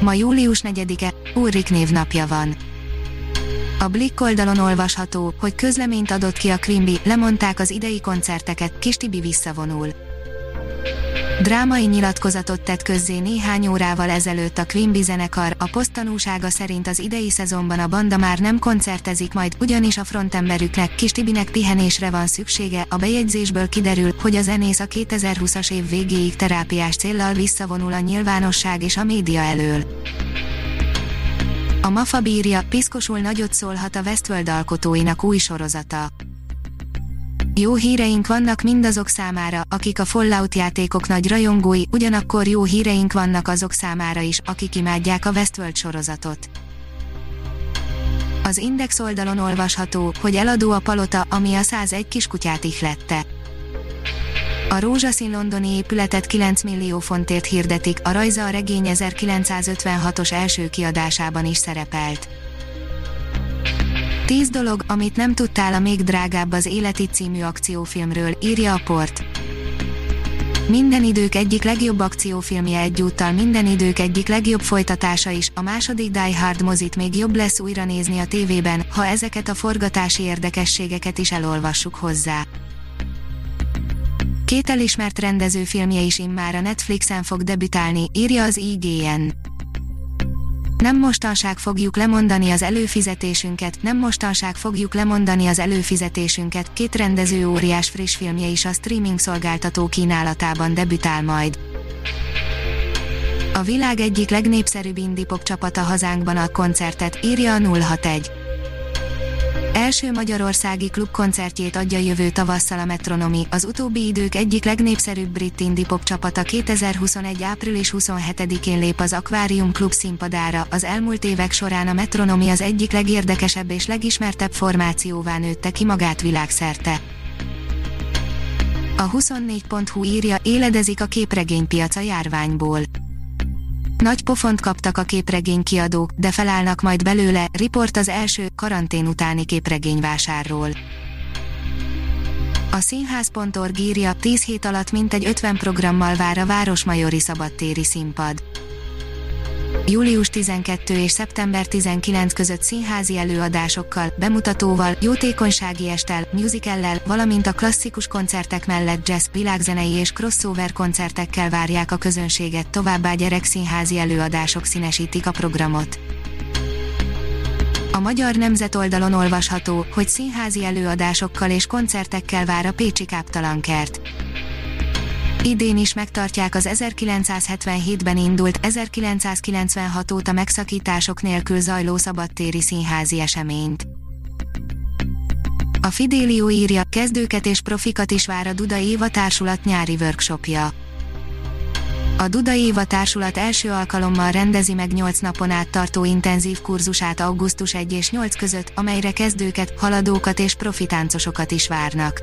Ma július 4-e, Ulrik névnapja van. A Blick oldalon olvasható, hogy közleményt adott ki a Quimby, lemondták az idei koncerteket, Kis Tibi visszavonul. Drámai nyilatkozatot tett közzé néhány órával ezelőtt a Quimby zenekar, a posztanúsága szerint az idei szezonban a banda már nem koncertezik majd, ugyanis a frontemberüknek, Kis Tibinek pihenésre van szüksége, a bejegyzésből kiderül, hogy a zenész a 2020-as év végéig terápiás céllal visszavonul a nyilvánosság és a média elől. A Mafa bírja, piszkosul nagyot szólhat a Westworld alkotóinak új sorozata. Jó híreink vannak mindazok számára, akik a Fallout játékok nagy rajongói, ugyanakkor jó híreink vannak azok számára is, akik imádják a Westworld sorozatot. Az Index oldalon olvasható, hogy eladó a palota, ami a 101 kiskutyát ihlette. A rózsaszín londoni épületet 9 millió fontért hirdetik, a rajza a regény 1956-os első kiadásában is szerepelt. 10 dolog, amit nem tudtál a még drágább az Életi című akciófilmről, írja a port. Minden idők egyik legjobb akciófilmje egyúttal minden idők egyik legjobb folytatása is, a második Die Hard mozit még jobb lesz újra nézni a tévében, ha ezeket a forgatási érdekességeket is elolvassuk hozzá. Két elismert rendező filmje is immár a Netflixen fog debütálni, írja az IGN. Nem mostanság fogjuk lemondani az előfizetésünket, nem mostanság fogjuk lemondani az előfizetésünket, két rendező óriás friss filmje is a streaming szolgáltató kínálatában debütál majd. A világ egyik legnépszerűbb indie csapata hazánkban a koncertet, írja a 061. Első magyarországi klubkoncertjét adja jövő tavasszal a Metronomi, az utóbbi idők egyik legnépszerűbb brit indie pop csapata 2021. április 27-én lép az Aquarium Club színpadára, az elmúlt évek során a Metronomi az egyik legérdekesebb és legismertebb formációvá nőtte ki magát világszerte. A 24.hu írja, éledezik a képregénypiac a járványból nagy pofont kaptak a képregény kiadók, de felállnak majd belőle, riport az első, karantén utáni képregényvásárról. A színház.org írja, 10 hét alatt mintegy 50 programmal vár a Városmajori szabadtéri színpad. Július 12 és szeptember 19 között színházi előadásokkal, bemutatóval, jótékonysági estel, musicallel, valamint a klasszikus koncertek mellett jazz, világzenei és crossover koncertekkel várják a közönséget, továbbá gyerekszínházi előadások színesítik a programot. A Magyar Nemzet oldalon olvasható, hogy színházi előadásokkal és koncertekkel vár a Pécsi Káptalankert. Idén is megtartják az 1977-ben indult, 1996 óta megszakítások nélkül zajló szabadtéri színházi eseményt. A Fidélió írja, kezdőket és profikat is vár a Duda Éva társulat nyári workshopja. A Duda Éva társulat első alkalommal rendezi meg 8 napon át tartó intenzív kurzusát augusztus 1 és 8 között, amelyre kezdőket, haladókat és profitáncosokat is várnak.